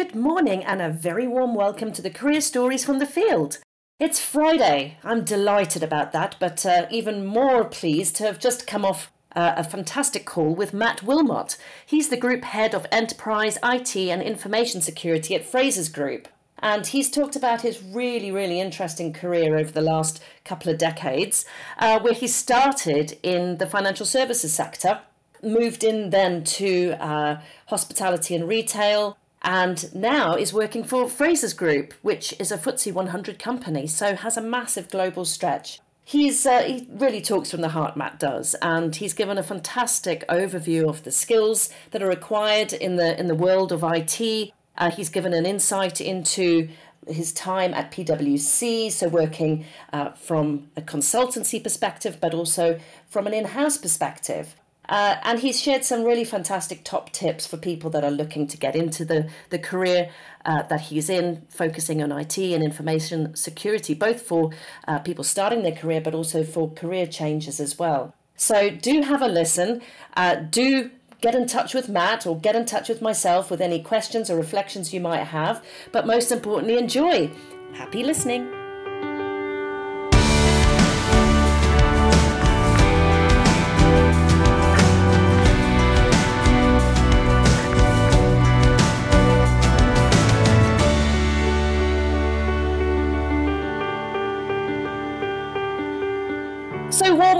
Good morning and a very warm welcome to the Career Stories from the Field. It's Friday. I'm delighted about that, but uh, even more pleased to have just come off uh, a fantastic call with Matt Wilmot. He's the Group Head of Enterprise IT and Information Security at Frasers Group. And he's talked about his really, really interesting career over the last couple of decades, uh, where he started in the financial services sector, moved in then to uh, hospitality and retail, and now is working for Frasers Group, which is a FTSE 100 company, so has a massive global stretch. He's uh, he really talks from the heart, Matt does, and he's given a fantastic overview of the skills that are required in the in the world of IT. Uh, he's given an insight into his time at PwC, so working uh, from a consultancy perspective, but also from an in-house perspective. Uh, and he's shared some really fantastic top tips for people that are looking to get into the, the career uh, that he's in, focusing on IT and information security, both for uh, people starting their career, but also for career changes as well. So do have a listen. Uh, do get in touch with Matt or get in touch with myself with any questions or reflections you might have. But most importantly, enjoy. Happy listening.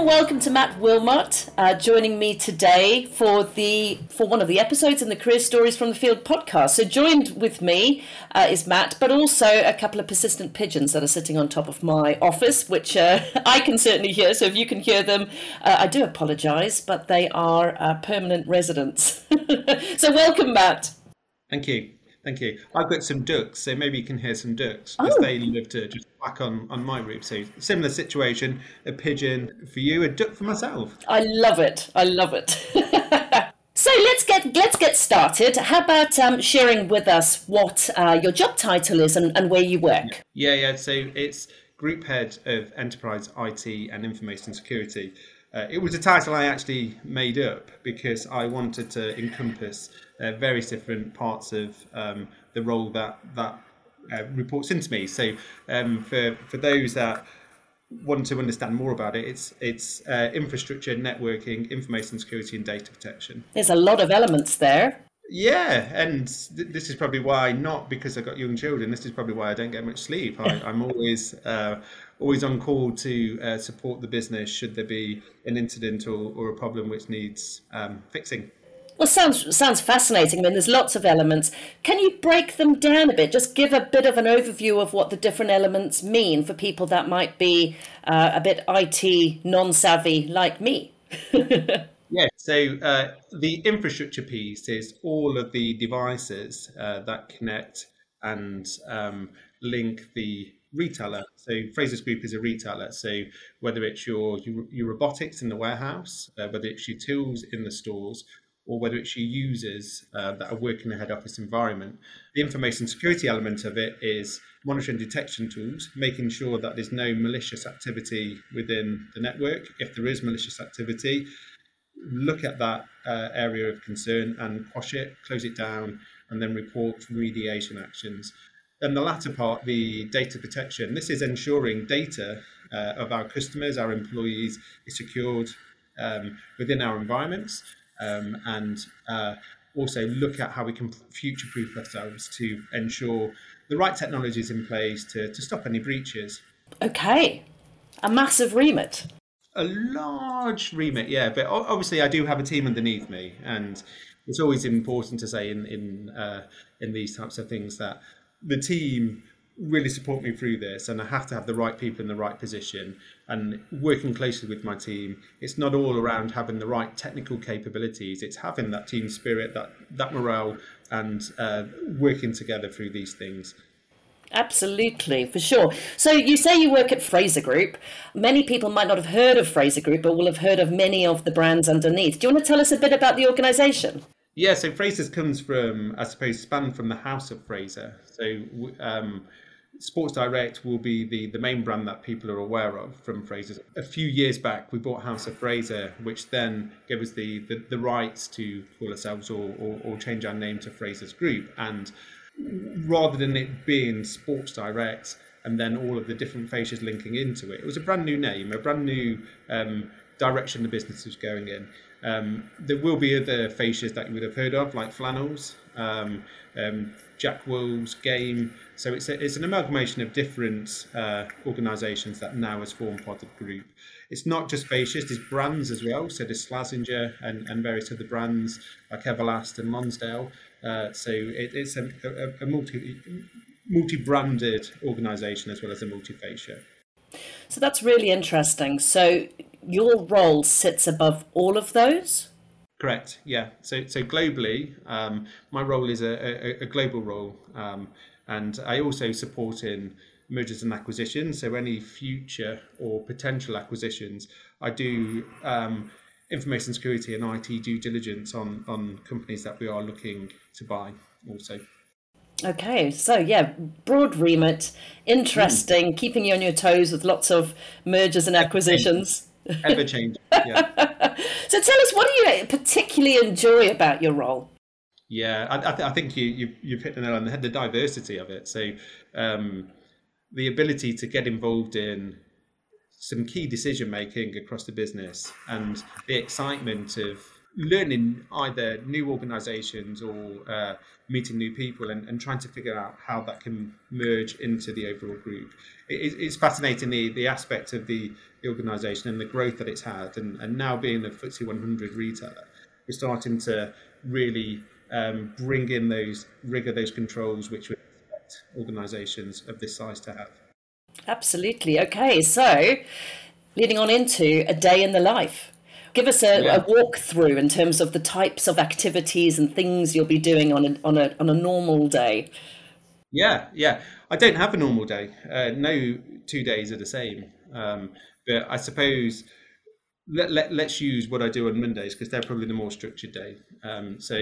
Warm welcome to Matt Wilmot, uh, joining me today for the for one of the episodes in the Career Stories from the Field podcast. So, joined with me uh, is Matt, but also a couple of persistent pigeons that are sitting on top of my office, which uh, I can certainly hear. So, if you can hear them, uh, I do apologise, but they are uh, permanent residents. so, welcome, Matt. Thank you. Thank you. I've got some ducks, so maybe you can hear some ducks because oh. they live to just back on, on my roof. So similar situation, a pigeon for you, a duck for myself. I love it. I love it. so let's get let's get started. How about um, sharing with us what uh, your job title is and, and where you work? Yeah, yeah. So it's group head of enterprise IT and information security. Uh, it was a title I actually made up because I wanted to encompass uh, various different parts of um, the role that that uh, reports into me. So um, for for those that want to understand more about it, it's it's uh, infrastructure, networking, information security, and data protection. There's a lot of elements there. Yeah, and th- this is probably why not because I've got young children. This is probably why I don't get much sleep. I, am always uh, always on call to uh, support the business should there be an incident or, or a problem which needs um, fixing. Well, sounds sounds fascinating. I mean, there's lots of elements. Can you break them down a bit? Just give a bit of an overview of what the different elements mean for people that might be uh, a bit IT non-savvy like me. yeah. So uh, the infrastructure piece is all of the devices uh, that connect and um, link the retailer. So Frasers Group is a retailer. So whether it's your your, your robotics in the warehouse, uh, whether it's your tools in the stores, or whether it's your users uh, that are working in a head office environment. The information security element of it is monitoring detection tools, making sure that there's no malicious activity within the network. If there is malicious activity, look at that uh, area of concern and quash it, close it down, and then report remediation actions. And the latter part, the data protection, this is ensuring data uh, of our customers, our employees, is secured um, within our environments um, and uh, also look at how we can future proof ourselves to ensure the right technologies in place to, to stop any breaches. Okay, a massive remit. A large remit, yeah, but obviously I do have a team underneath me, and it's always important to say in in uh, in these types of things that the team really support me through this and I have to have the right people in the right position and working closely with my team it's not all around having the right technical capabilities it's having that team spirit that that morale and uh, working together through these things Absolutely, for sure. So you say you work at Fraser Group. Many people might not have heard of Fraser Group, but will have heard of many of the brands underneath. Do you want to tell us a bit about the organisation? Yeah, so Fraser's comes from, I suppose, span from the House of Fraser. So um, Sports Direct will be the, the main brand that people are aware of from Frasers. A few years back, we bought House of Fraser, which then gave us the, the, the rights to call ourselves or, or, or, change our name to Frasers Group. And rather than it being Sports Direct and then all of the different fascias linking into it. It was a brand new name, a brand new um, direction the business was going in. Um, there will be other fascias that you would have heard of, like flannels, um, um, Jack Wills, Game. So it's, a, it's an amalgamation of different uh, organisations that now has formed part of the group. It's not just fascias, there's brands as well. So there's Slazenger and, and various other brands like Everlast and Lonsdale. Uh, so it, it's a, a, a multi multi-branded organisation as well as a multi-fascia. So that's really interesting. So your role sits above all of those. Correct. Yeah. So so globally, um, my role is a, a, a global role, um, and I also support in mergers and acquisitions. So any future or potential acquisitions, I do um, information security and IT due diligence on on companies that we are looking to buy. Also. Okay, so yeah, broad remit, interesting, mm. keeping you on your toes with lots of mergers and acquisitions. Ever changing. Yeah. so tell us, what do you particularly enjoy about your role? Yeah, I, I, th- I think you, you you've hit the nail on the head. The diversity of it. So, um, the ability to get involved in some key decision making across the business, and the excitement of learning either new organizations or uh, meeting new people and, and, trying to figure out how that can merge into the overall group. It, it's fascinating the, the aspect of the, the organization and the growth that it's had. And, and now being a FTSE 100 retailer, we're starting to really um, bring in those rigor, those controls, which we expect organizations of this size to have. Absolutely. Okay, so leading on into a day in the life Give us a, yeah. a walkthrough in terms of the types of activities and things you'll be doing on a, on a, on a normal day. Yeah, yeah. I don't have a normal day. Uh, no two days are the same. Um, but I suppose let, let, us use what I do on Mondays because they're probably the more structured day. Um, so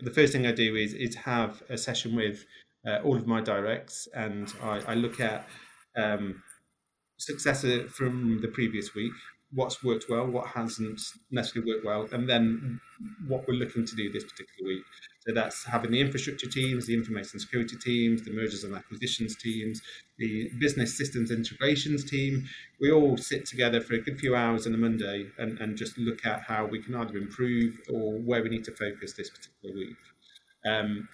the first thing I do is, is have a session with uh, all of my directs and I, I look at um, success from the previous week what's worked well, what hasn't necessarily worked well, and then what we're looking to do this particular week. That's having the infrastructure teams, the information security teams, the mergers and acquisitions teams, the business systems integrations team. We all sit together for a good few hours on a Monday and, and just look at how we can either improve or where we need to focus this particular week. Um,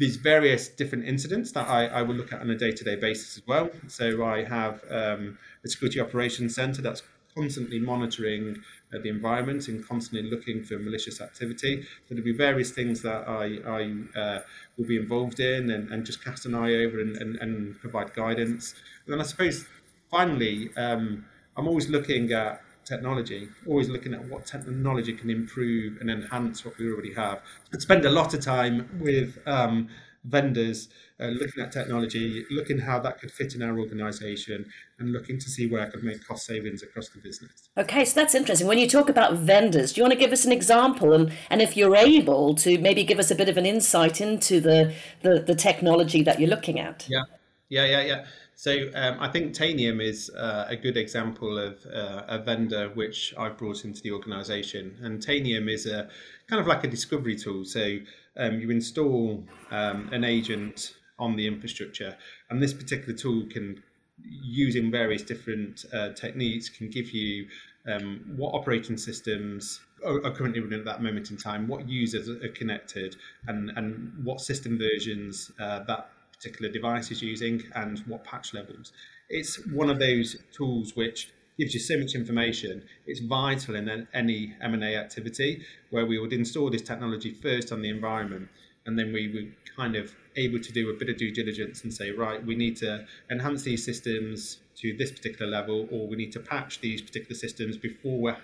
there's various different incidents that I, I will look at on a day-to-day basis as well. So I have um, a security operations center that's constantly monitoring uh, the environment and constantly looking for malicious activity. So there'll be various things that I, I uh, will be involved in and, and just cast an eye over and, and, and provide guidance. And then I suppose finally, um, I'm always looking at technology, always looking at what technology can improve and enhance what we already have. I spend a lot of time with um, vendors, uh, looking at technology, looking how that could fit in our organisation, and looking to see where I could make cost savings across the business. Okay, so that's interesting. When you talk about vendors, do you want to give us an example, and, and if you're able to maybe give us a bit of an insight into the the, the technology that you're looking at? Yeah, yeah, yeah, yeah. So um, I think Tanium is uh, a good example of uh, a vendor which I've brought into the organisation, and Tanium is a kind of like a discovery tool. So um, you install um, an agent on the infrastructure, and this particular tool can, using various different uh, techniques, can give you um, what operating systems are, are, currently running at that moment in time, what users are connected, and and what system versions uh, that particular device is using, and what patch levels. It's one of those tools which gives you so much information. It's vital in any M&A activity where we would install this technology first on the environment and then we would kind of able to do a bit of due diligence and say, right, we need to enhance these systems to this particular level or we need to patch these particular systems before we're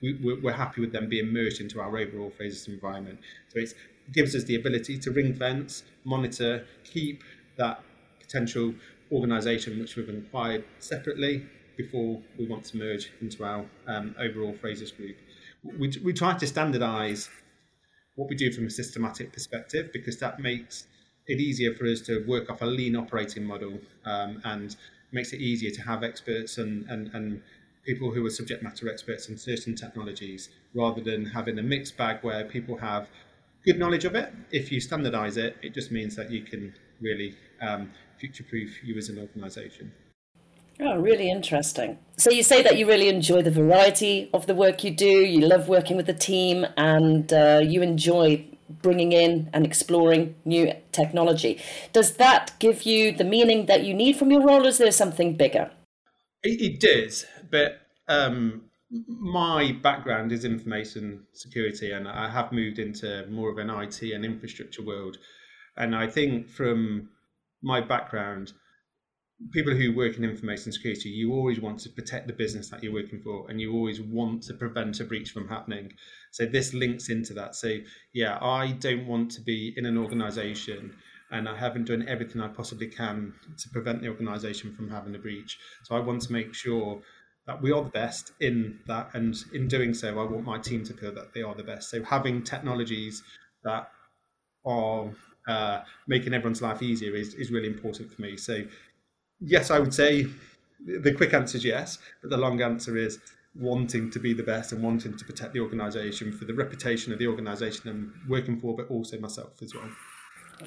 we, we're happy with them being merged into our overall Frasers environment. So it gives us the ability to ring fence, monitor, keep that potential organisation which we've acquired separately before we want to merge into our um, overall Frasers group. We, we try to standardise what we do from a systematic perspective because that makes it easier for us to work off a lean operating model um, and makes it easier to have experts and, and, and people who are subject matter experts in certain technologies rather than having a mixed bag where people have good knowledge of it. If you standardize it, it just means that you can really um, future proof you as an organisation. Oh, really interesting. So you say that you really enjoy the variety of the work you do. You love working with the team, and uh, you enjoy bringing in and exploring new technology. Does that give you the meaning that you need from your role? Is there something bigger? It, it does, but um, my background is information security, and I have moved into more of an IT and infrastructure world. And I think from my background, people who work in information security, you always want to protect the business that you're working for, and you always want to prevent a breach from happening. So this links into that. So yeah, I don't want to be in an organisation, and I haven't done everything I possibly can to prevent the organisation from having a breach. So I want to make sure that we are the best in that, and in doing so, I want my team to feel that they are the best. So having technologies that are uh, making everyone's life easier is, is really important for me. So yes, I would say the quick answer is yes, but the long answer is wanting to be the best and wanting to protect the organisation for the reputation of the organisation I'm working for, but also myself as well.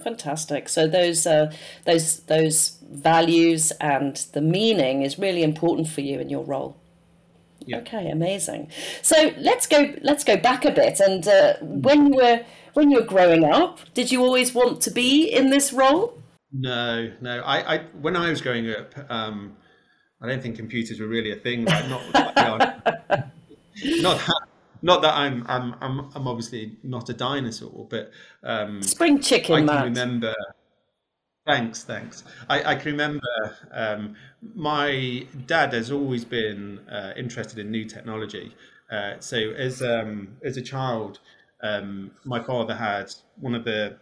Fantastic. So those uh, those those values and the meaning is really important for you in your role. Yeah. Okay, amazing. So let's go let's go back a bit. And uh, when you were when you were growing up, did you always want to be in this role? No, no. I, I when I was growing up, um, I don't think computers were really a thing. Like not, not, not that, not that I'm, I'm, I'm, I'm obviously not a dinosaur, but um, spring chicken. I can Matt. remember. Thanks, thanks. I, I can remember um, my dad has always been uh, interested in new technology. Uh, so as um, as a child, um, my father had one of the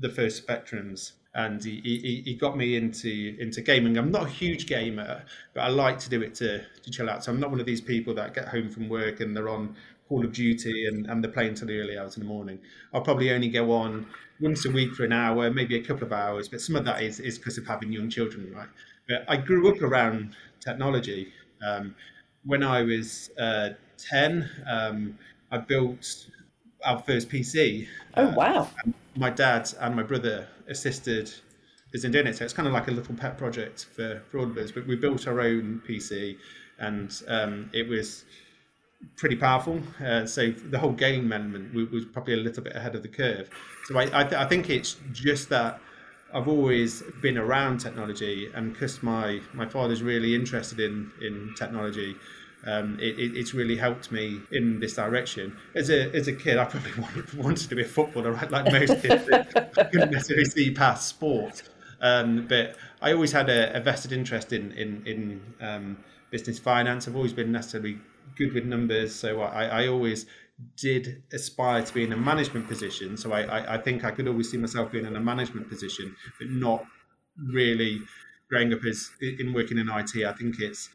the first Spectrums and he, he, he, got me into into gaming. I'm not a huge gamer, but I like to do it to, to chill out. So I'm not one of these people that get home from work and they're on Call of Duty and, and they're playing till the early hours in the morning. I'll probably only go on once a week for an hour, maybe a couple of hours, but some of that is, is because of having young children, right? But I grew up around technology. Um, when I was uh, 10, um, I built our first PC. Oh, uh, wow. my dad and my brother assisted us in doing it. So it's kind of like a little pet project for, for all of us. But we built our own PC and um, it was pretty powerful. Uh, so the whole game element was probably a little bit ahead of the curve. So I, I, th- I think it's just that I've always been around technology and because my, my father's really interested in, in technology, um, it, it, it's really helped me in this direction. As a as a kid, I probably wanted, wanted to be a footballer, right? Like most kids, I couldn't necessarily see past sport. Um, but I always had a, a vested interest in in, in um, business finance. I've always been necessarily good with numbers, so I, I always did aspire to be in a management position. So I, I, I think I could always see myself being in a management position, but not really growing up as in working in IT. I think it's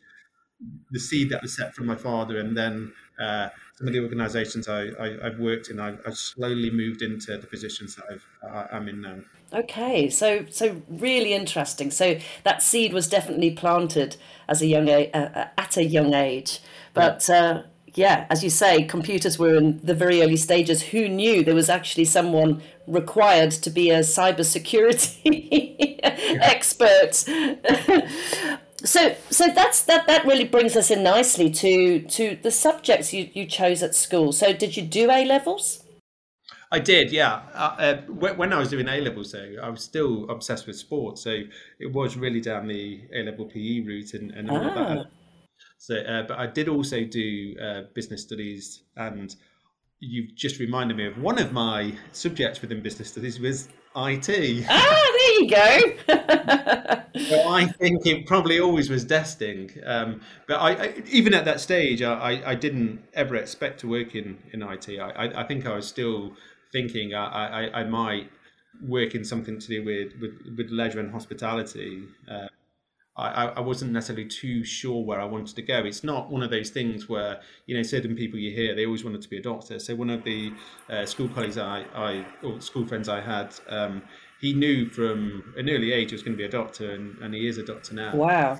the seed that was set from my father, and then uh, some of the organisations I, I, have worked in, I, have slowly moved into the positions that I've, I, am in now. Okay, so so really interesting. So that seed was definitely planted as a young a, uh, at a young age, but. Yeah. Uh, yeah, as you say, computers were in the very early stages. Who knew there was actually someone required to be a cybersecurity expert? so so that's that that really brings us in nicely to to the subjects you, you chose at school so did you do a levels I did, yeah. Uh, uh, when I was doing A levels, though, I was still obsessed with sports, so it was really down the A level PE route and, and all ah. of that. Ah. So, uh, but I did also do uh, business studies, and you've just reminded me of one of my subjects within business studies was IT. Ah, there you go. I think it probably always was destined. Um, but I, I, even at that stage, I, I, didn't ever expect to work in, in IT. I, I think I was still thinking I, I, I might work in something to do with, with, with leisure and hospitality. Uh, I, I wasn't necessarily too sure where I wanted to go. It's not one of those things where you know certain people you hear they always wanted to be a doctor. So one of the uh, school colleagues I, I or school friends I had, um, he knew from an early age he was going to be a doctor, and, and he is a doctor now. Wow!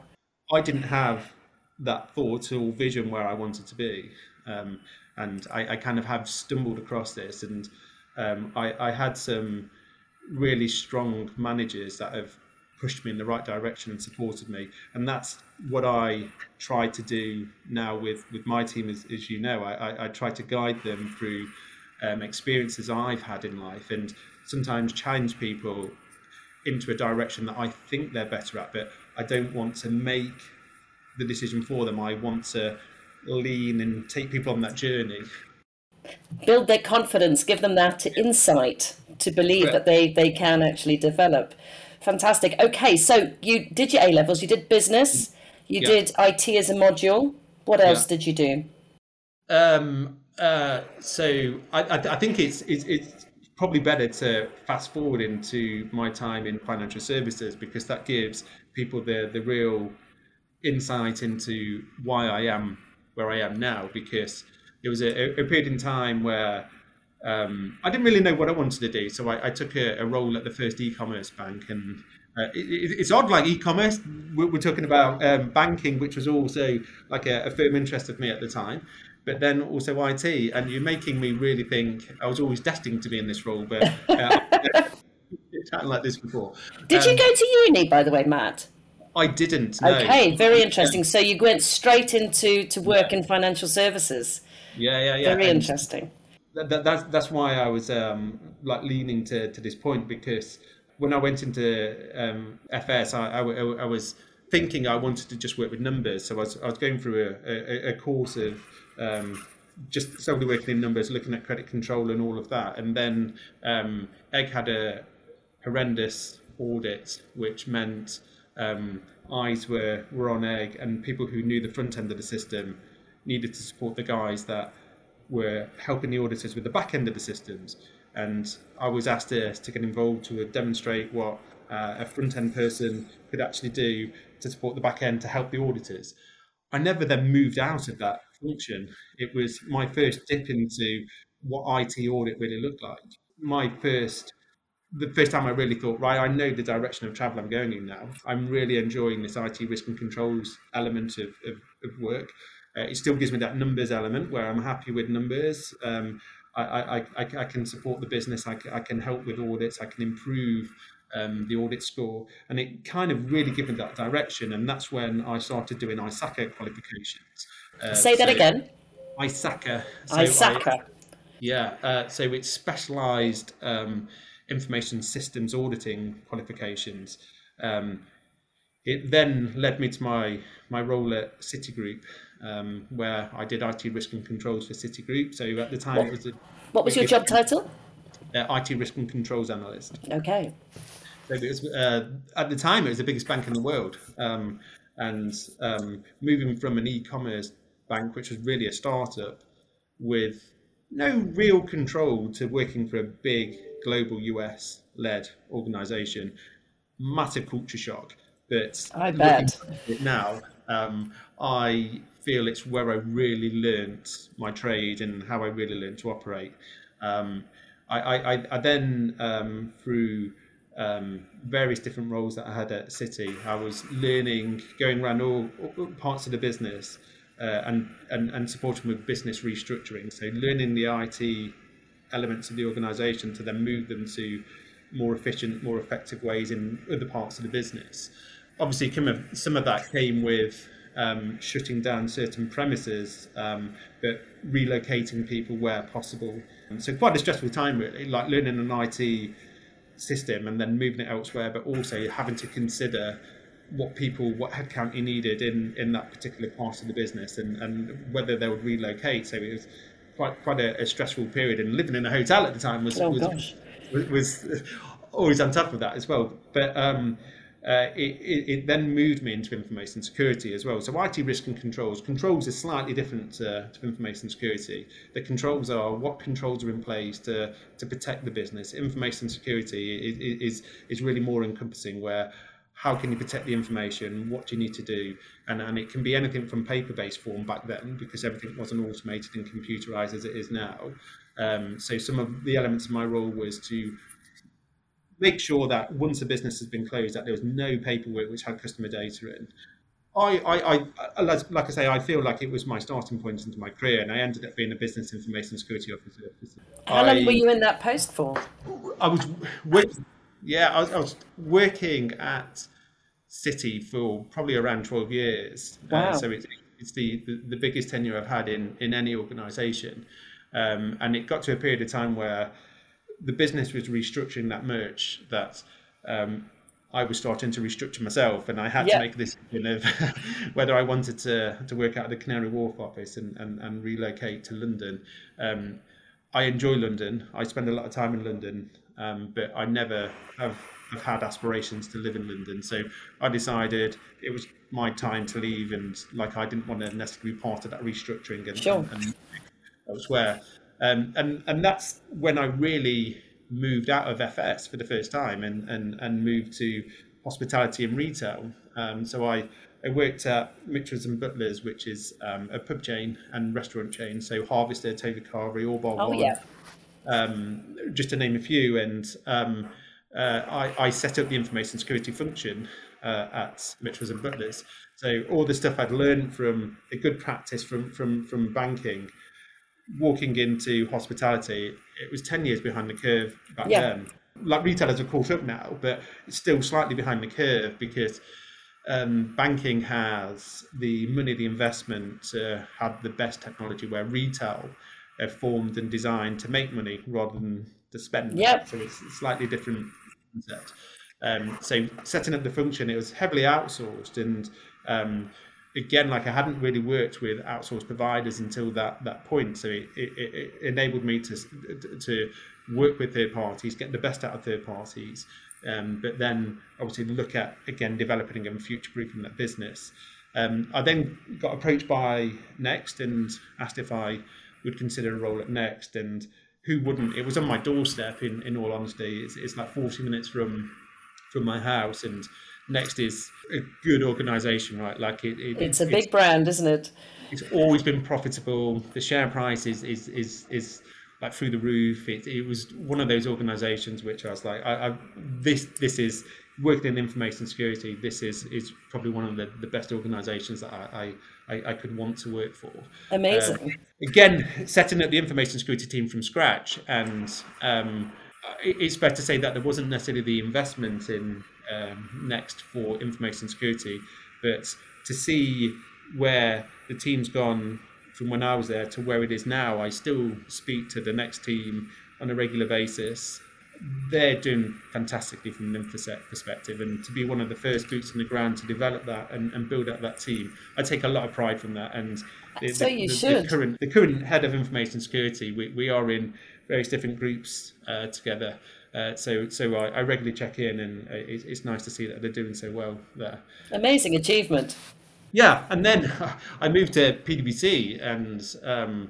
I didn't have that thought or vision where I wanted to be, um, and I, I, kind of have stumbled across this, and um, I, I had some really strong managers that have pushed me in the right direction and supported me. And that's what I try to do now with, with my team, as, as you know. I, I, I try to guide them through um, experiences I've had in life and sometimes challenge people into a direction that I think they're better at, but I don't want to make the decision for them. I want to lean and take people on that journey. Build their confidence, give them that insight to believe that they, they can actually develop. Fantastic. Okay, so you did your A levels, you did business, you yeah. did IT as a module. What else yeah. did you do? Um, uh, so I, I, I, think it's, it's, it's probably better to fast forward into my time in financial services because that gives people the the real insight into why I am where I am now. Because it was a, a period in time where um, I didn't really know what I wanted to do, so I, I took a, a, role at the first e-commerce bank, and uh, it, it's odd, like e-commerce. We're, we're talking about um, banking, which was also like a, a firm interest of me at the time but then also IT. And you're making me really think I was always destined to be in this role, but uh, chatting like this before. Did um, you go to uni, by the way, Matt? I didn't. No. Okay, very interesting. So you went straight into to work in financial services. Yeah, yeah, yeah. Very and interesting. That, that, that's that's why I was um, like leaning to, to this point because when I went into um, FS, I, I, I, was thinking I wanted to just work with numbers. So I was, I was going through a, a, a course of um, just solely working in numbers, looking at credit control and all of that. And then um, Egg had a horrendous audit, which meant um, eyes were, were on Egg, and people who knew the front end of the system needed to support the guys that were helping the auditors with the back end of the systems. And I was asked to, to get involved to demonstrate what uh, a front end person could actually do to support the back end to help the auditors. I never then moved out of that function. It was my first dip into what IT audit really looked like. My first, the first time I really thought, right, I know the direction of travel I'm going in now. I'm really enjoying this IT risk and controls element of, of, of work. Uh, it still gives me that numbers element where I'm happy with numbers. Um, I, I, I, I, can support the business. I, I can help with audits. I can improve um, the audit score, and it kind of really given that direction. And that's when I started doing ISACA qualifications. Uh, Say that so again. ISACA. So ISACA. I, yeah, uh, so it's specialised um, information systems auditing qualifications. Um, it then led me to my my role at Citigroup, um, where I did IT risk and controls for Citigroup. So at the time, what, it was a, what was your job title? Uh, IT risk and controls analyst. Okay. So was, uh, at the time, it was the biggest bank in the world, um, and um, moving from an e-commerce bank, which was really a startup, with no real control, to working for a big global US-led organization, massive culture shock. But I bet now, um, I feel it's where I really learnt my trade and how I really learned to operate. Um, I, I, I, then um, through um, various different roles that I had at Citi, I was learning, going around all, all parts of the business uh, and, and, and supporting with business restructuring. So learning the IT elements of the organisation to then move them to more efficient, more effective ways in other parts of the business. Obviously, some of that came with um, shutting down certain premises, um, but relocating people where possible. And so quite a stressful time, really, like learning an IT system and then moving it elsewhere, but also having to consider what people, what headcount you needed in, in that particular part of the business and, and whether they would relocate. So it was quite quite a, a stressful period. And living in a hotel at the time was oh, was, was, was, always on top of that as well. But um, uh, it, it, then moved me into information security as well. So IT risk and controls. Controls is slightly different uh, to information security. The controls are what controls are in place to, to protect the business. Information security is, is, really more encompassing where how can you protect the information? What do you need to do? And, and it can be anything from paper-based form back then because everything wasn't automated and computerized as it is now. Um, so some of the elements of my role was to make sure that once a business has been closed, that there was no paperwork which had customer data in. I, I, I, like I say, I feel like it was my starting point into my career, and I ended up being a business information security officer. How I, long were you in that post for? I was with Yeah, I was, I was working at Citi for probably around 12 years. Uh, wow. Uh, so it's, it's the, the, the, biggest tenure I've had in, in any organization. Um, and it got to a period of time where the business was restructuring that much that um, I was starting to restructure myself, and I had to make this decision of whether I wanted to, to work out of the Canary Wharf office and, and, and relocate to London. Um, I enjoy London. I spend a lot of time in London, um, but I never have, have had aspirations to live in London. So I decided it was my time to leave, and like I didn't want to necessarily be part of that restructuring and, sure. and, and elsewhere. Um, and and that's when I really moved out of FS for the first time and and, and moved to hospitality and retail. Um, so I, I worked at Mitchells and Butlers, which is um, a pub chain and restaurant chain. So Harvester, Toby Carvery, All Bar oh, yeah. um, just to name a few. And um, uh, I, I, set up the information security function uh, at Mitchells and Butlers. So all the stuff I'd learned from the good practice from from from banking walking into hospitality, it was 10 years behind the curve back yeah. then. Like retailers are caught up now, but it's still slightly behind the curve because um, banking has the money, the investment to have the best technology, where retail are formed and designed to make money rather than to spend. Yep. So it's a slightly different concept. Um, so setting up the function, it was heavily outsourced and um, again, like I hadn't really worked with outsourced providers until that that point. So it, it, it enabled me to to work with third parties, get the best out of third parties, um, but then obviously look at again developing and future proofing that business. Um, I then got approached by Next and asked if I would consider a role at Next, and who wouldn't? It was on my doorstep. In in all honesty, it's, it's like forty minutes from from my house, and Next is a good organization, right? Like it, it it's a big it's, brand, isn't it? It's always been profitable. The share price is is is, is like through the roof. It, it was one of those organizations which I was like, I, I this this is working in information security. This is is probably one of the, the best organizations that I, I, I could want to work for. Amazing. Um, again, setting up the information security team from scratch, and um, it's fair to say that there wasn't necessarily the investment in um, Next for information security. But to see where the team's gone from when I was there to where it is now, I still speak to the Next team on a regular basis. They're doing fantastically from an InfoSec perspective, and to be one of the first boots on the ground to develop that and, and build up that team, I take a lot of pride from that. And the, so you the, should. The current, the current head of information security, we, we are in various different groups uh, together. Uh, so so I, I, regularly check in, and it's, it's, nice to see that they're doing so well there. Amazing achievement. Yeah, and then I moved to PwC, and um,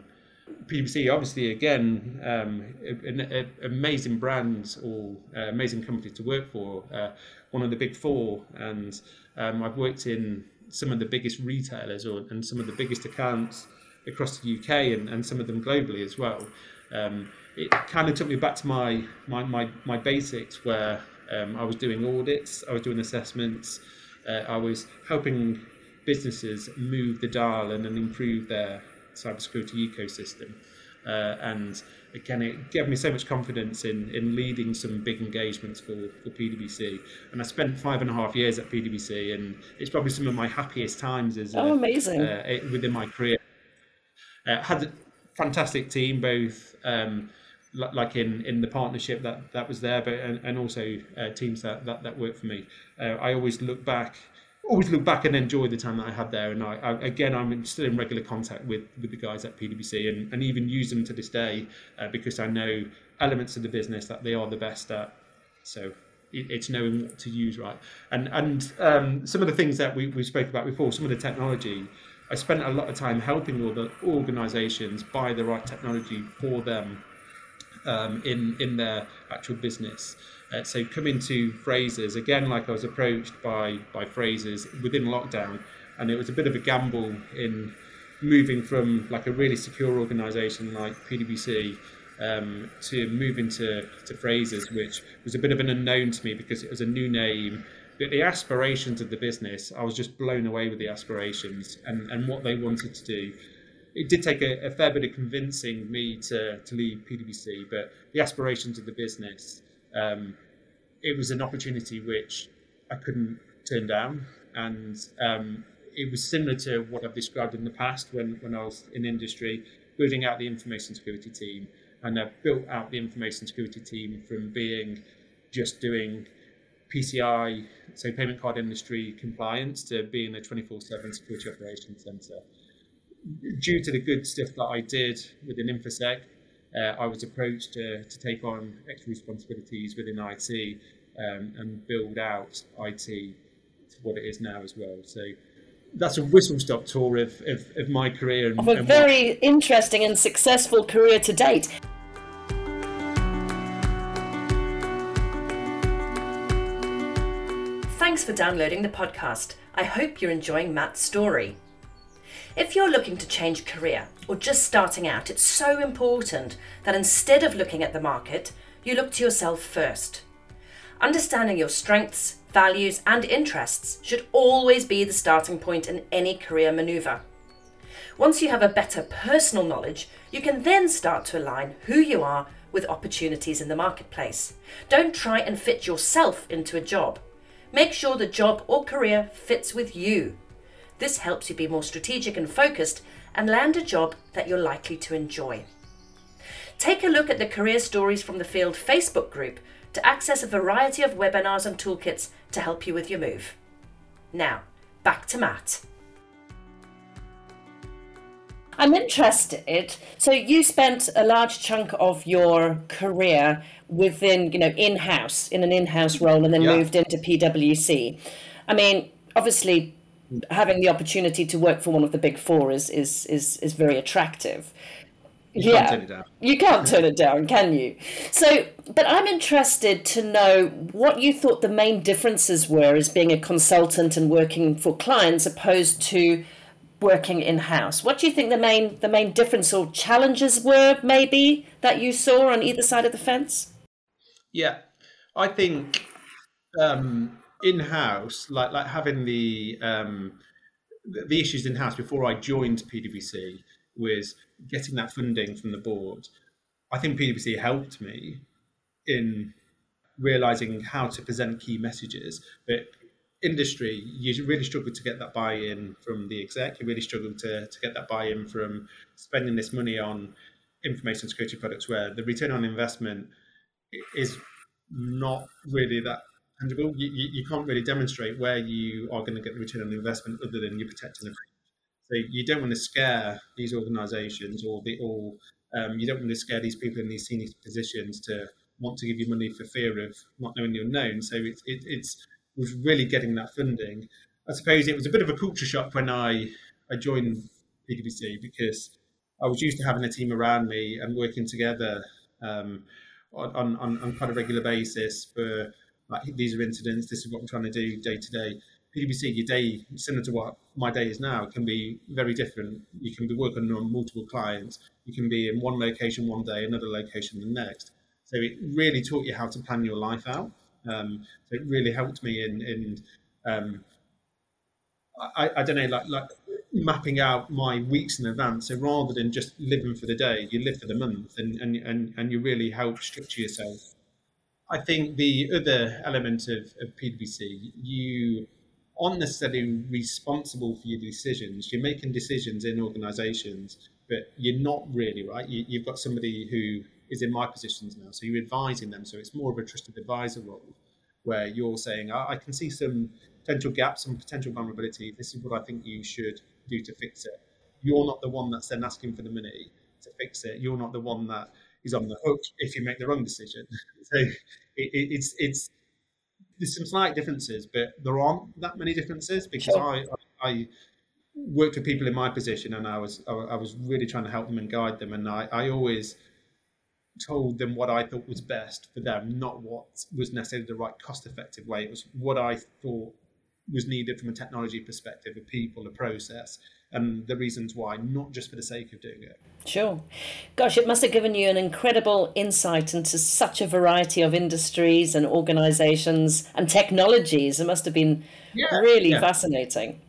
PwC obviously again um, an, an, amazing brand or uh, amazing company to work for, uh, one of the big four, and um, I've worked in some of the biggest retailers or and some of the biggest accounts across the UK and, and some of them globally as well. Um, it kind of took me back to my my my, my basics where um, I was doing audits, I was doing assessments, uh, I was helping businesses move the dial and, and improve their cybersecurity ecosystem. Uh, and again, it gave me so much confidence in, in leading some big engagements for, for PwC. And I spent five and a half years at PwC, and it's probably some of my happiest times as oh, amazing uh, within my career. Uh, had a fantastic team, both um, like in in the partnership that that was there, but and, and also uh, teams that, that that work for me. Uh, I always look back, always look back and enjoy the time that I had there. And I, I again, I'm still in regular contact with with the guys at PwC, and, and even use them to this day uh, because I know elements of the business that they are the best at. So it's knowing what to use right and and um, some of the things that we, we spoke about before some of the technology i spent a lot of time helping all the organizations buy the right technology for them um, in in their actual business. Uh, so coming to Frasers again, like I was approached by by Frasers within lockdown, and it was a bit of a gamble in moving from like a really secure organisation like PwC um, to moving to to Frasers, which was a bit of an unknown to me because it was a new name. But the aspirations of the business, I was just blown away with the aspirations and, and what they wanted to do it did take a, a, fair bit of convincing me to, to leave PwC, but the aspirations of the business, um, it was an opportunity which I couldn't turn down, and um, it was similar to what I've described in the past when when I was in industry, building out the information security team, and I've built out the information security team from being just doing PCI, so payment card industry compliance, to being a 24 7 security operations center. Due to the good stuff that I did within InfoSec, uh, I was approached to, to take on extra responsibilities within IT um, and build out IT to what it is now as well. So that's a whistle stop tour of, of, of my career. And, of a very what... interesting and successful career to date. Thanks for downloading the podcast. I hope you're enjoying Matt's story. If you're looking to change career or just starting out, it's so important that instead of looking at the market, you look to yourself first. Understanding your strengths, values, and interests should always be the starting point in any career maneuver. Once you have a better personal knowledge, you can then start to align who you are with opportunities in the marketplace. Don't try and fit yourself into a job. Make sure the job or career fits with you. This helps you be more strategic and focused and land a job that you're likely to enjoy. Take a look at the Career Stories from the Field Facebook group to access a variety of webinars and toolkits to help you with your move. Now, back to Matt. I'm interested. So you spent a large chunk of your career within, you know, in-house, in an in-house role, and then yeah. moved into PwC. I mean, obviously, having the opportunity to work for one of the big four is is is, is very attractive. You yeah, can't you can't turn it down, can you? So, but I'm interested to know what you thought the main differences were as being a consultant and working for clients opposed to working in house. What do you think the main the main difference or challenges were, maybe that you saw on either side of the fence? Yeah, I think um, in house, like like having the um, the issues in house before I joined PwC was getting that funding from the board. I think PwC helped me in realizing how to present key messages, but industry, you really struggle to get that buy-in from the exec. You really struggle to, to get that buy-in from spending this money on information security products where the return on investment is not really that tangible. You, you, you can't really demonstrate where you are going to get the return on investment other than you're protecting the so you don't want to scare these organisations or the or um, you don't want to scare these people in these senior positions to want to give you money for fear of not knowing the unknown. So it, it, it's was really getting that funding. I suppose it was a bit of a culture shock when I, I joined PwC because I was used to having a team around me and working together um, on, on, on quite a regular basis for like these are incidents, this is what I'm trying to do day to day. PwC, your day, similar to what my day is now, can be very different. You can be working on multiple clients. You can be in one location one day, another location the next. So it really taught you how to plan your life out. Um, so it really helped me in in um, I, I don't know like like mapping out my weeks in advance. So rather than just living for the day, you live for the month, and and and, and you really help structure yourself. I think the other element of, of PwC, you aren't necessarily responsible for your decisions. You're making decisions in organisations, but you're not really right. You, you've got somebody who is in my positions now. So you're advising them. So it's more of a trusted advisor role where you're saying, I, I can see some potential gaps, some potential vulnerability. This is what I think you should do to fix it. You're not the one that's then asking for the money to fix it. You're not the one that is on the hook if you make the wrong decision. so it, it, it's it's there's some slight differences, but there aren't that many differences because sure. I, I, I worked with people in my position and I was I, was really trying to help them and guide them, and I, I always told them what I thought was best for them, not what was necessarily the right cost effective way. It was what I thought was needed from a technology perspective, a people, a process, and the reasons why, not just for the sake of doing it. Sure. Gosh, it must have given you an incredible insight into such a variety of industries and organizations and technologies. It must have been yeah, really yeah. fascinating.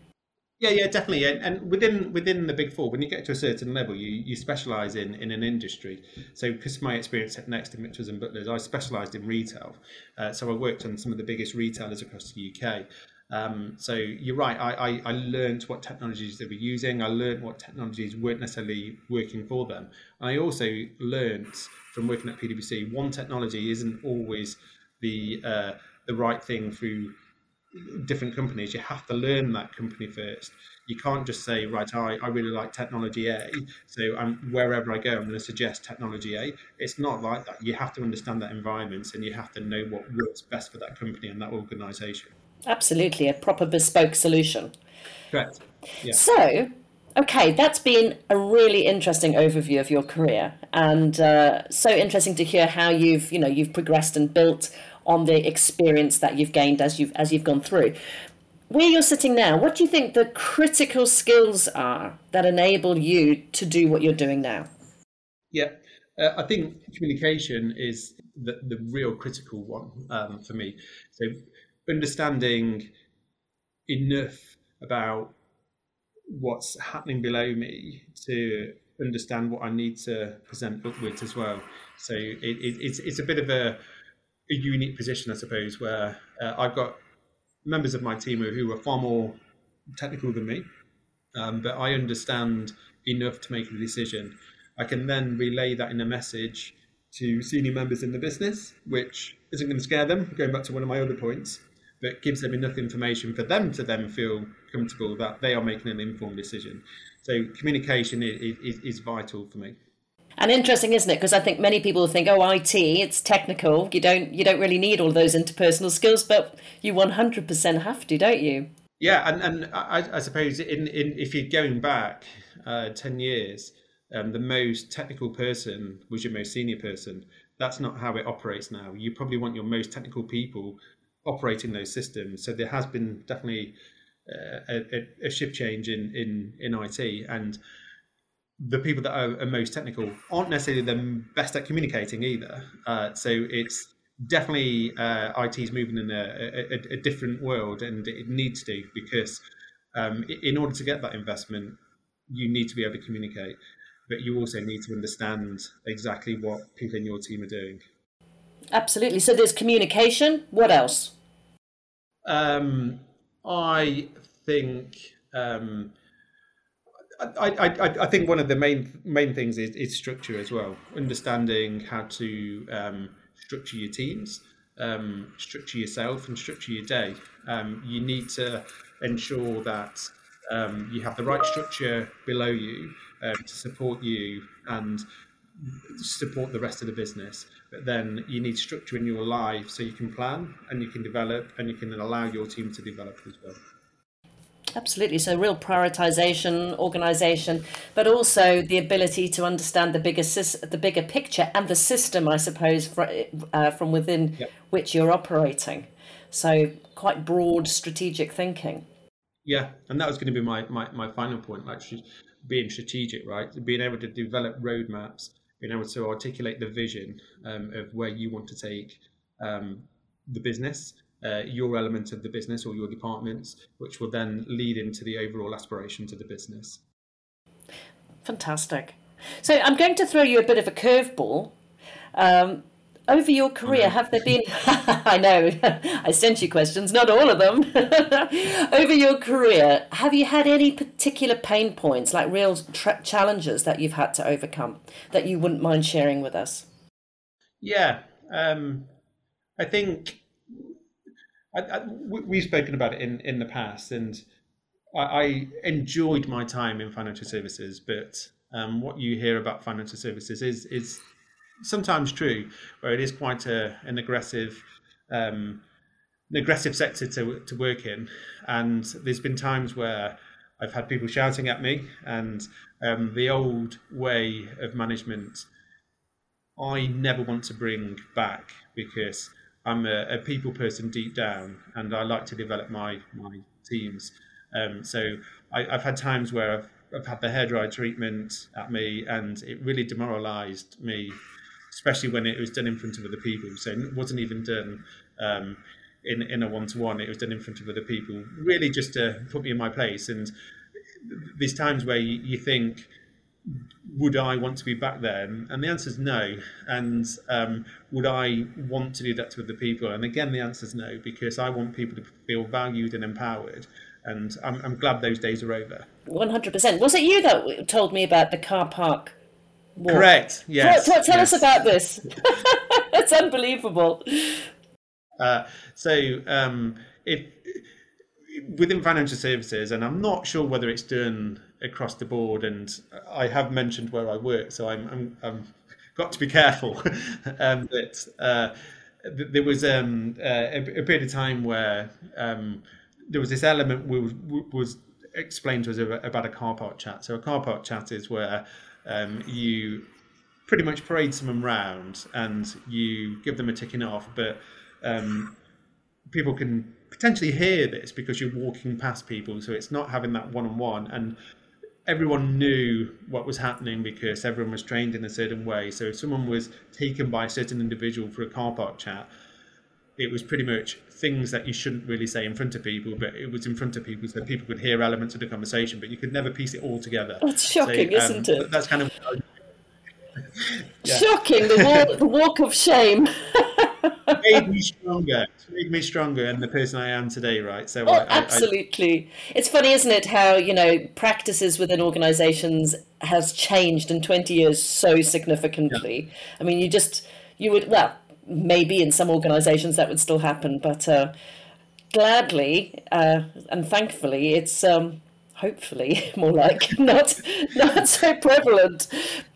Yeah, yeah, definitely. And, and within within the big four, when you get to a certain level, you you specialise in in an industry. So, because my experience at Next and Mitchells and Butlers, I specialised in retail. Uh, so I worked on some of the biggest retailers across the UK. Um, so you're right. I, I, I learned what technologies they were using. I learned what technologies weren't necessarily working for them. I also learned from working at PwC, one technology isn't always the uh, the right thing through different companies, you have to learn that company first. You can't just say, right, I, I really like technology A, so I'm, wherever I go, I'm going to suggest technology A. It's not like that. You have to understand that environment and you have to know what works best for that company and that organization. Absolutely, a proper bespoke solution. Correct. Yeah. So, okay, that's been a really interesting overview of your career, and uh, so interesting to hear how you've, you know, you've progressed and built on the experience that you've gained as you've as you've gone through. Where you're sitting now, what do you think the critical skills are that enable you to do what you're doing now? Yeah, uh, I think communication is the, the real critical one um, for me. So understanding enough about what's happening below me to understand what I need to present upwards as well. So it, it, it's it's a bit of a a unique position, I suppose, where uh, I've got members of my team who are far more technical than me, um, but I understand enough to make a decision. I can then relay that in a message to senior members in the business, which isn't going to scare them, going back to one of my other points, but gives them enough information for them to then feel comfortable that they are making an informed decision. So communication is, is, is vital for me. And interesting, isn't it? Because I think many people think, "Oh, IT, it's technical. You don't you don't really need all those interpersonal skills, but you one hundred percent have to, don't you?" Yeah, and and I, I suppose in, in if you're going back uh, ten years, um, the most technical person was your most senior person. That's not how it operates now. You probably want your most technical people operating those systems. So there has been definitely uh, a, a shift change in in in IT and the people that are, most technical aren't necessarily the best at communicating either. Uh, so it's definitely uh, IT is moving in a, a, a, different world, and it needs to because um, in order to get that investment, you need to be able to communicate, but you also need to understand exactly what people in your team are doing. Absolutely. So there's communication. What else? Um, I think. Um, I, I, I think one of the main main things is, is structure as well. Understanding how to um, structure your teams, um, structure yourself, and structure your day. Um, you need to ensure that um, you have the right structure below you um, to support you and support the rest of the business. But then you need structure in your life so you can plan and you can develop and you can allow your team to develop as well. Absolutely. So, real prioritization, organization, but also the ability to understand the bigger the bigger picture and the system, I suppose, uh, from within yep. which you're operating. So, quite broad strategic thinking. Yeah, and that was going to be my, my, my final point, like being strategic, right? Being able to develop roadmaps, being able to articulate the vision um, of where you want to take um, the business uh, your element of the business or your departments, which will then lead into the overall aspirations of the business. Fantastic. So I'm going to throw you a bit of a curveball. Um, over your career, have there been? I know, I sent you questions, not all of them. over your career, have you had any particular pain points, like real tra- challenges that you've had to overcome, that you wouldn't mind sharing with us? Yeah, um, I think I, I, we've spoken about it in, in the past, and I, I enjoyed my time in financial services. But um, what you hear about financial services is is sometimes true, where it is quite a, an aggressive um, an aggressive sector to to work in, and there's been times where I've had people shouting at me, and um, the old way of management I never want to bring back because I'm a, a, people person deep down, and I like to develop my my teams. Um, so I, have had times where I've, I've had the hairdryer treatment at me, and it really demoralised me, especially when it was done in front of other people. So it wasn't even done um, in in a one to one. It was done in front of other people, really just to put me in my place. And there's times where you, you think would I want to be back there? And the answer is no. And um, would I want to do that to other people? And again, the answer is no, because I want people to feel valued and empowered. And I'm, I'm glad those days are over. 100%. Was it you that told me about the car park? Walk? Correct. Yes. Tell, tell yes. us about this. it's unbelievable. Uh, so, um, if within financial services, and I'm not sure whether it's done across the board. And I have mentioned where I work, so I'm, I'm, I'm got to be careful. um, that uh, there was um, uh, a, a, period of time where um, there was this element was, was explained to us about a car park chat. So a car park chat is where um, you pretty much parade someone round and you give them a ticking off, but um, people can potentially hear this because you're walking past people, so it's not having that one-on-one. And everyone knew what was happening because everyone was trained in a certain way. So if someone was taken by a certain individual for a car park chat, it was pretty much things that you shouldn't really say in front of people, but it was in front of people so people could hear elements of the conversation, but you could never piece it all together. That's shocking, so, um, isn't it? That's kind of yeah. shocking. The walk, the walk of shame. made me stronger. It's made me stronger and the person I am today, right? So oh, I, absolutely. I, it's funny, isn't it, how you know practices within organisations has changed in twenty years so significantly. Yeah. I mean, you just you would well maybe in some organisations that would still happen, but uh, gladly uh, and thankfully, it's. Um, hopefully more like not not so prevalent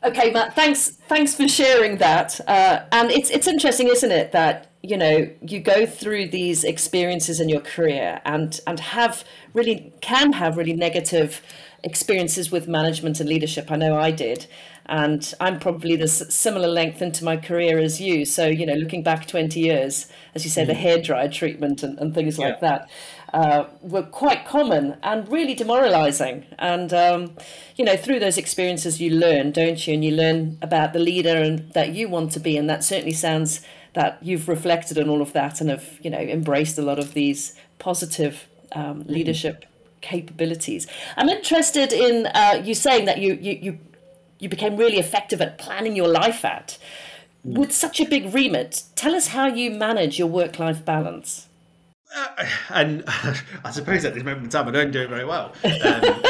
okay matt thanks thanks for sharing that uh, and it's it's interesting isn't it that you know you go through these experiences in your career and and have really can have really negative experiences with management and leadership i know i did and i'm probably the similar length into my career as you so you know looking back 20 years as you say the mm. hair dryer treatment and, and things like that uh, were quite common and really demoralizing. And, um, you know, through those experiences, you learn, don't you? And you learn about the leader and that you want to be. And that certainly sounds that you've reflected on all of that and have, you know, embraced a lot of these positive um, mm-hmm. leadership capabilities. I'm interested in uh, you saying that you, you, you, you became really effective at planning your life out. Mm. With such a big remit, tell us how you manage your work life balance. Uh, and I suppose at this moment in time, I don't do it very well. Um,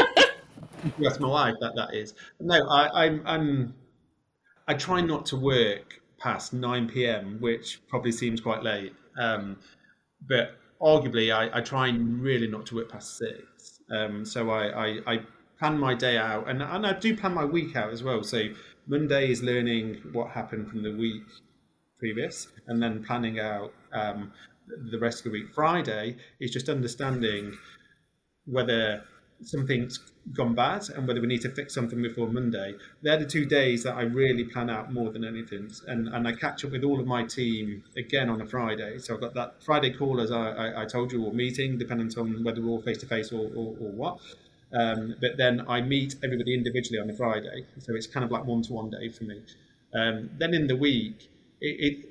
that's my wife. That that is. No, I, I'm, I'm. I try not to work past nine p.m., which probably seems quite late. Um, but arguably, I, I try really not to work past six. Um, so I, I, I plan my day out, and and I do plan my week out as well. So Monday is learning what happened from the week previous, and then planning out um, the rest of the week. Friday is just understanding whether something's gone bad and whether we need to fix something before Monday. They're the two days that I really plan out more than anything. And, and I catch up with all of my team again on a Friday. So I've got that Friday call, as I, I, I told you, or meeting, depending on whether we're all face to face or what. Um, but then I meet everybody individually on the Friday. So it's kind of like one to one day for me. Um, then in the week, it, it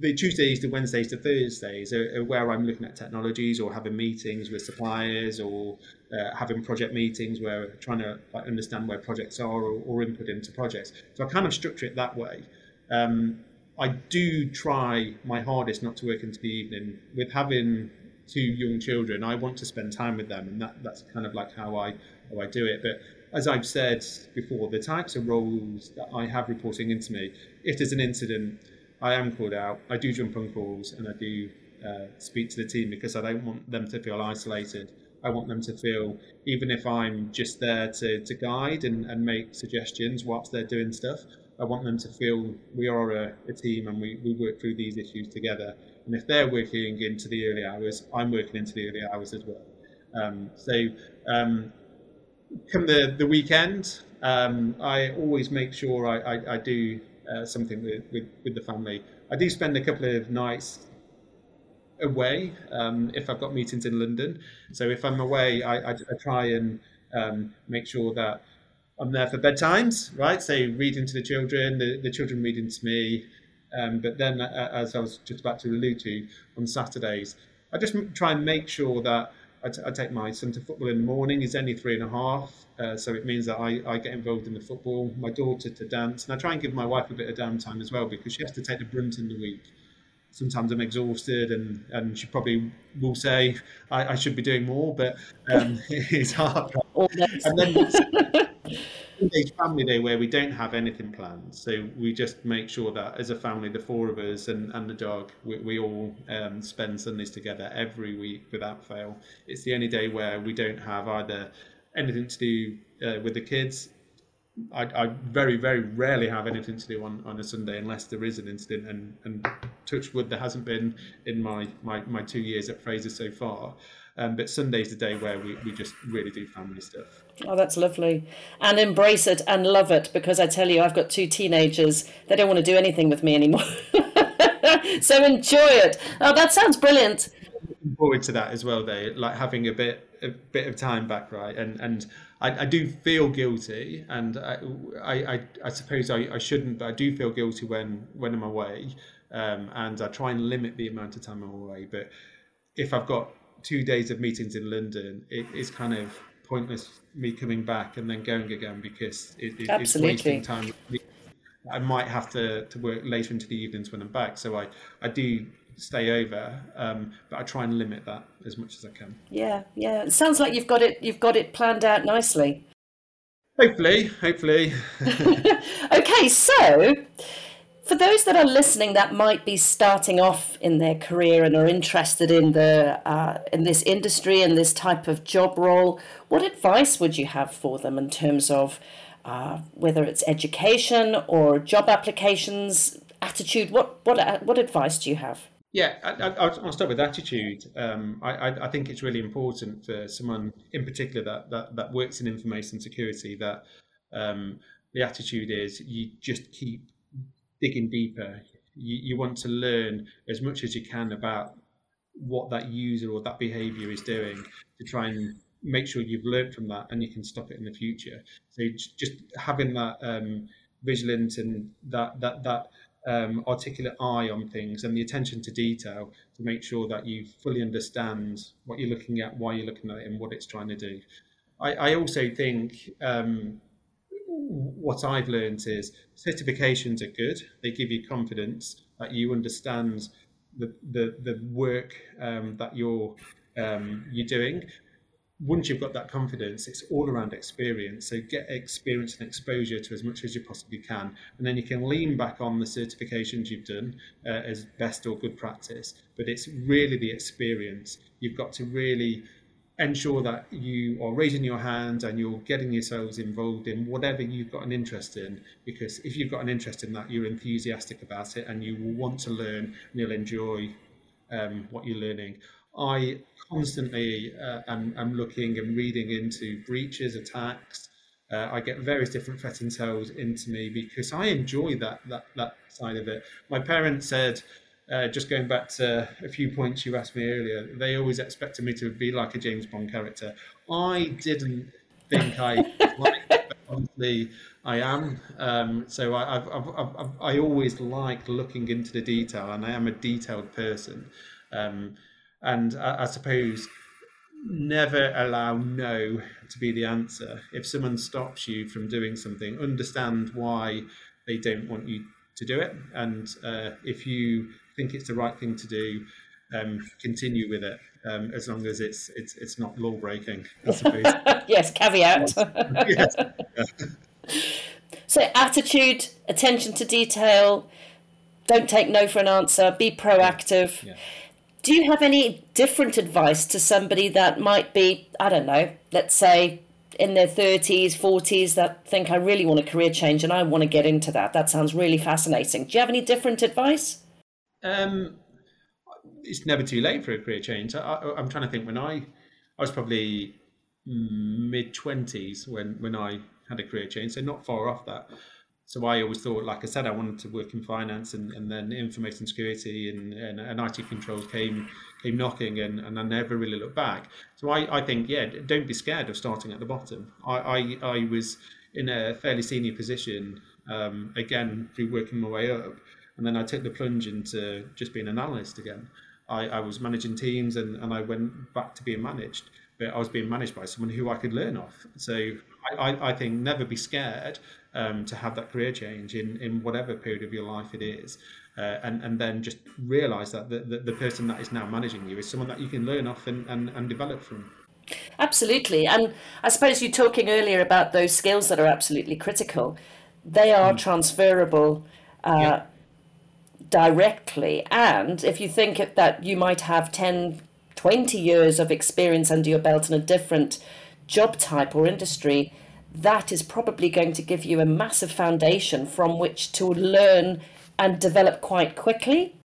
the Tuesdays to Wednesdays to Thursdays are, are, where I'm looking at technologies or having meetings with suppliers or uh, having project meetings where I'm trying to like, understand where projects are or, or, input into projects. So I kind of structure it that way. Um, I do try my hardest not to work into the evening. With having two young children, I want to spend time with them, and that, that's kind of like how I how I do it. But as I've said before, the types of roles that I have reporting into me, if there's an incident I am called out. I do jump on calls and I do uh, speak to the team because I don't want them to feel isolated. I want them to feel, even if I'm just there to, to guide and, and make suggestions whilst they're doing stuff, I want them to feel we are a, a team and we, we work through these issues together. And if they're working into the early hours, I'm working into the early hours as well. Um, so, um, come the, the weekend, um, I always make sure I, I, I do uh, something with, with, with, the family. I do spend a couple of nights away um, if I've got meetings in London. So if I'm away, I, I, I try and um, make sure that I'm there for bedtimes, right? So reading to the children, the, the children reading to me. Um, but then, uh, as I was just about to allude to, on Saturdays, I just try and make sure that I, t- I take my son to football in the morning. He's only three and a half, uh, so it means that I, I get involved in the football. My daughter to dance, and I try and give my wife a bit of downtime as well because she has to take the brunt in the week. Sometimes I'm exhausted, and, and she probably will say I, I should be doing more, but um, it's hard. and then family day where we don't have anything planned. So we just make sure that as a family, the four of us and, and the dog, we, we all um, spend Sundays together every week without fail. It's the only day where we don't have either anything to do uh, with the kids. I, I, very, very rarely have anything to do on, on a Sunday unless there is an incident. And, and touch wood, there hasn't been in my, my, my two years at Fraser so far. Um, but Sunday's the day where we, we just really do family stuff. Oh, that's lovely. And embrace it and love it because I tell you, I've got two teenagers. They don't want to do anything with me anymore. so enjoy it. Oh, that sounds brilliant. Looking forward to that as well, though. Like having a bit a bit of time back, right? And and I, I do feel guilty, and I I, I suppose I, I shouldn't, but I do feel guilty when when I'm away, um, and I try and limit the amount of time I'm away. But if I've got two days of meetings in London, it is kind of pointless me coming back and then going again because it, it, it's wasting time. I might have to, to work later into the evenings when I'm back, so I, I do stay over, um, but I try and limit that as much as I can. Yeah, yeah. It sounds like you've got it you've got it planned out nicely. Hopefully, hopefully. okay, so for those that are listening that might be starting off in their career and are interested in the uh, in this industry and this type of job role, what advice would you have for them in terms of uh, whether it's education or job applications, attitude? What what what advice do you have? Yeah, I, will start with attitude. Um, I, I, think it's really important for someone in particular that, that, that works in information security that um, the attitude is you just keep digging deeper. You, you want to learn as much as you can about what that user or that behavior is doing to try and make sure you've learned from that and you can stop it in the future. So just having that um, vigilant and that that that um, articulate eye on things and the attention to detail to make sure that you fully understand what you're looking at, why you're looking at it, and what it's trying to do. I, I also think um, what I've learned is certifications are good. They give you confidence that you understand the the, the work um, that you're um, you're doing. Once you've got that confidence, it's all around experience. So get experience and exposure to as much as you possibly can, and then you can lean back on the certifications you've done uh, as best or good practice. But it's really the experience. You've got to really ensure that you are raising your hand and you're getting yourselves involved in whatever you've got an interest in. Because if you've got an interest in that, you're enthusiastic about it and you will want to learn and you'll enjoy um, what you're learning. I constantly uh, am, am, looking and reading into breaches, attacks. Uh, I get various different threat intels into me because I enjoy that that that side of it. My parents said uh, just going back to a few points you asked me earlier, they always expected me to be like a James Bond character. I didn't think I liked it, but honestly, I am. Um, so I, I've, I've, I've, i always like looking into the detail, and I am a detailed person. Um, and I, I suppose never allow no to be the answer. If someone stops you from doing something, understand why they don't want you to do it. And uh, if you think it's the right thing to do, um, continue with it um, as long as it's it's it's not law breaking. yes, caveat. yes. so attitude, attention to detail. Don't take no for an answer. Be proactive. Yeah. Do you have any different advice to somebody that might be, I don't know, let's say in their 30s, 40s that think I really want a career change and I want to get into that? That sounds really fascinating. Do you have any different advice? Um, it's never too late for a career change. I, am trying to think when I, I was probably mid twenties when when I had a career change, so not far off that. So I always thought, like I said, I wanted to work in finance, and, and then information security and, and, and IT controls came came knocking, and, and I never really looked back. So I, I think, yeah, don't be scared of starting at the bottom. I I, I was in a fairly senior position um, again through working my way up and then I took the plunge into just being an analyst again. I, I was managing teams and, and I went back to being managed, but I was being managed by someone who I could learn off. So I, I think never be scared um, to have that career change in, in whatever period of your life it is. Uh, and, and then just realize that the, the, the, person that is now managing you is someone that you can learn off and, and, and develop from. Absolutely. And I suppose you're talking earlier about those skills that are absolutely critical. They are mm. transferable uh, yeah. Directly. And if you think that you might have 10, 20 years of experience under your belt in a different job type or industry, that is probably going to give you a massive foundation from which to learn and develop quite quickly.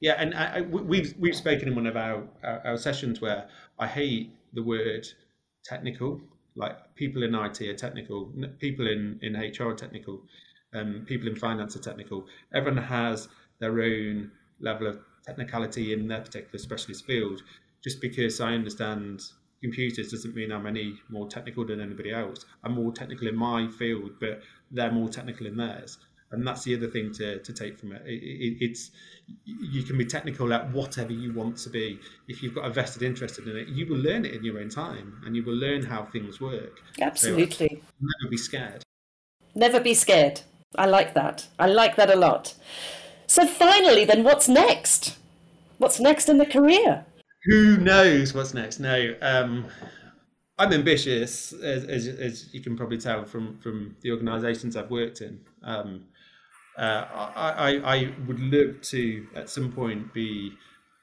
Yeah, and I, I, we've we've spoken in one of our, our, our sessions where I hate the word technical. Like people in IT are technical, people in in HR are technical, um, people in finance are technical. Everyone has their own level of technicality in their particular specialist field. Just because I understand computers doesn't mean I'm any more technical than anybody else. I'm more technical in my field, but they're more technical in theirs. And that's the other thing to, to take from it. It, it. It's you can be technical at whatever you want to be. If you've got a vested interest in it, you will learn it in your own time, and you will learn how things work. Absolutely. So, never be scared. Never be scared. I like that. I like that a lot. So finally, then, what's next? What's next in the career? who knows what's next? No, um, I'm ambitious, as, as, as, you can probably tell from from the organisations I've worked in. Um, uh, I, I, I would love to at some point be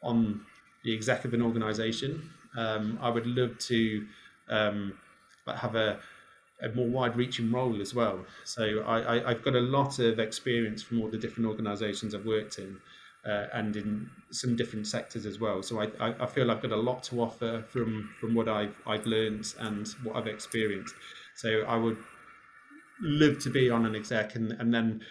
on the exec of an organisation. Um, I would love to um, have a, a more wide-reaching role as well. So I, I, have got a lot of experience from all the different organisations I've worked in uh, and in some different sectors as well. So I, I, I, feel I've got a lot to offer from from what I've I've learned and what I've experienced. So I would love to be on an exec and, and then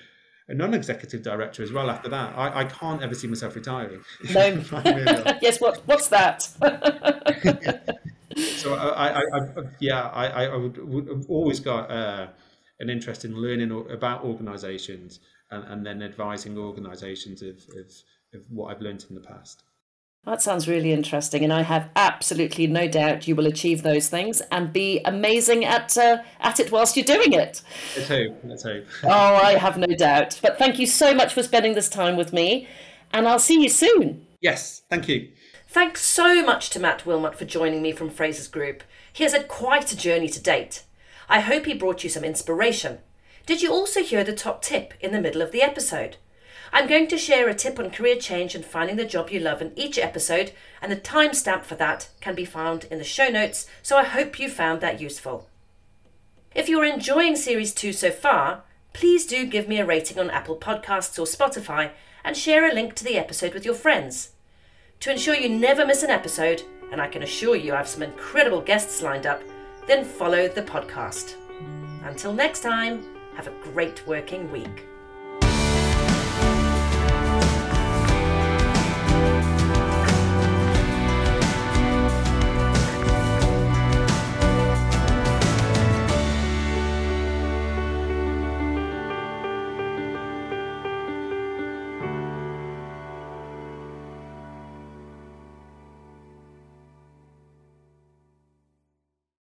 a non-executive director as well after that. I, I can't ever see myself retiring. No. yes, what what's that? so I, I, I, yeah, I, I would, would have always got uh, an interest in learning about organisations and, and then advising organisations of, of, of what I've learned in the past. That sounds really interesting, and I have absolutely no doubt you will achieve those things and be amazing at uh, at it whilst you're doing it. Let's hope. Let's hope. oh, I have no doubt. But thank you so much for spending this time with me, and I'll see you soon. Yes, thank you. Thanks so much to Matt Wilmot for joining me from Frasers Group. He has had quite a journey to date. I hope he brought you some inspiration did you also hear the top tip in the middle of the episode? I'm going to share a tip on career change and finding the job you love in each episode, and the timestamp for that can be found in the show notes, so I hope you found that useful. If you're enjoying Series 2 so far, please do give me a rating on Apple Podcasts or Spotify and share a link to the episode with your friends. To ensure you never miss an episode, and I can assure you I have some incredible guests lined up, then follow the podcast. Until next time. Have a great working week.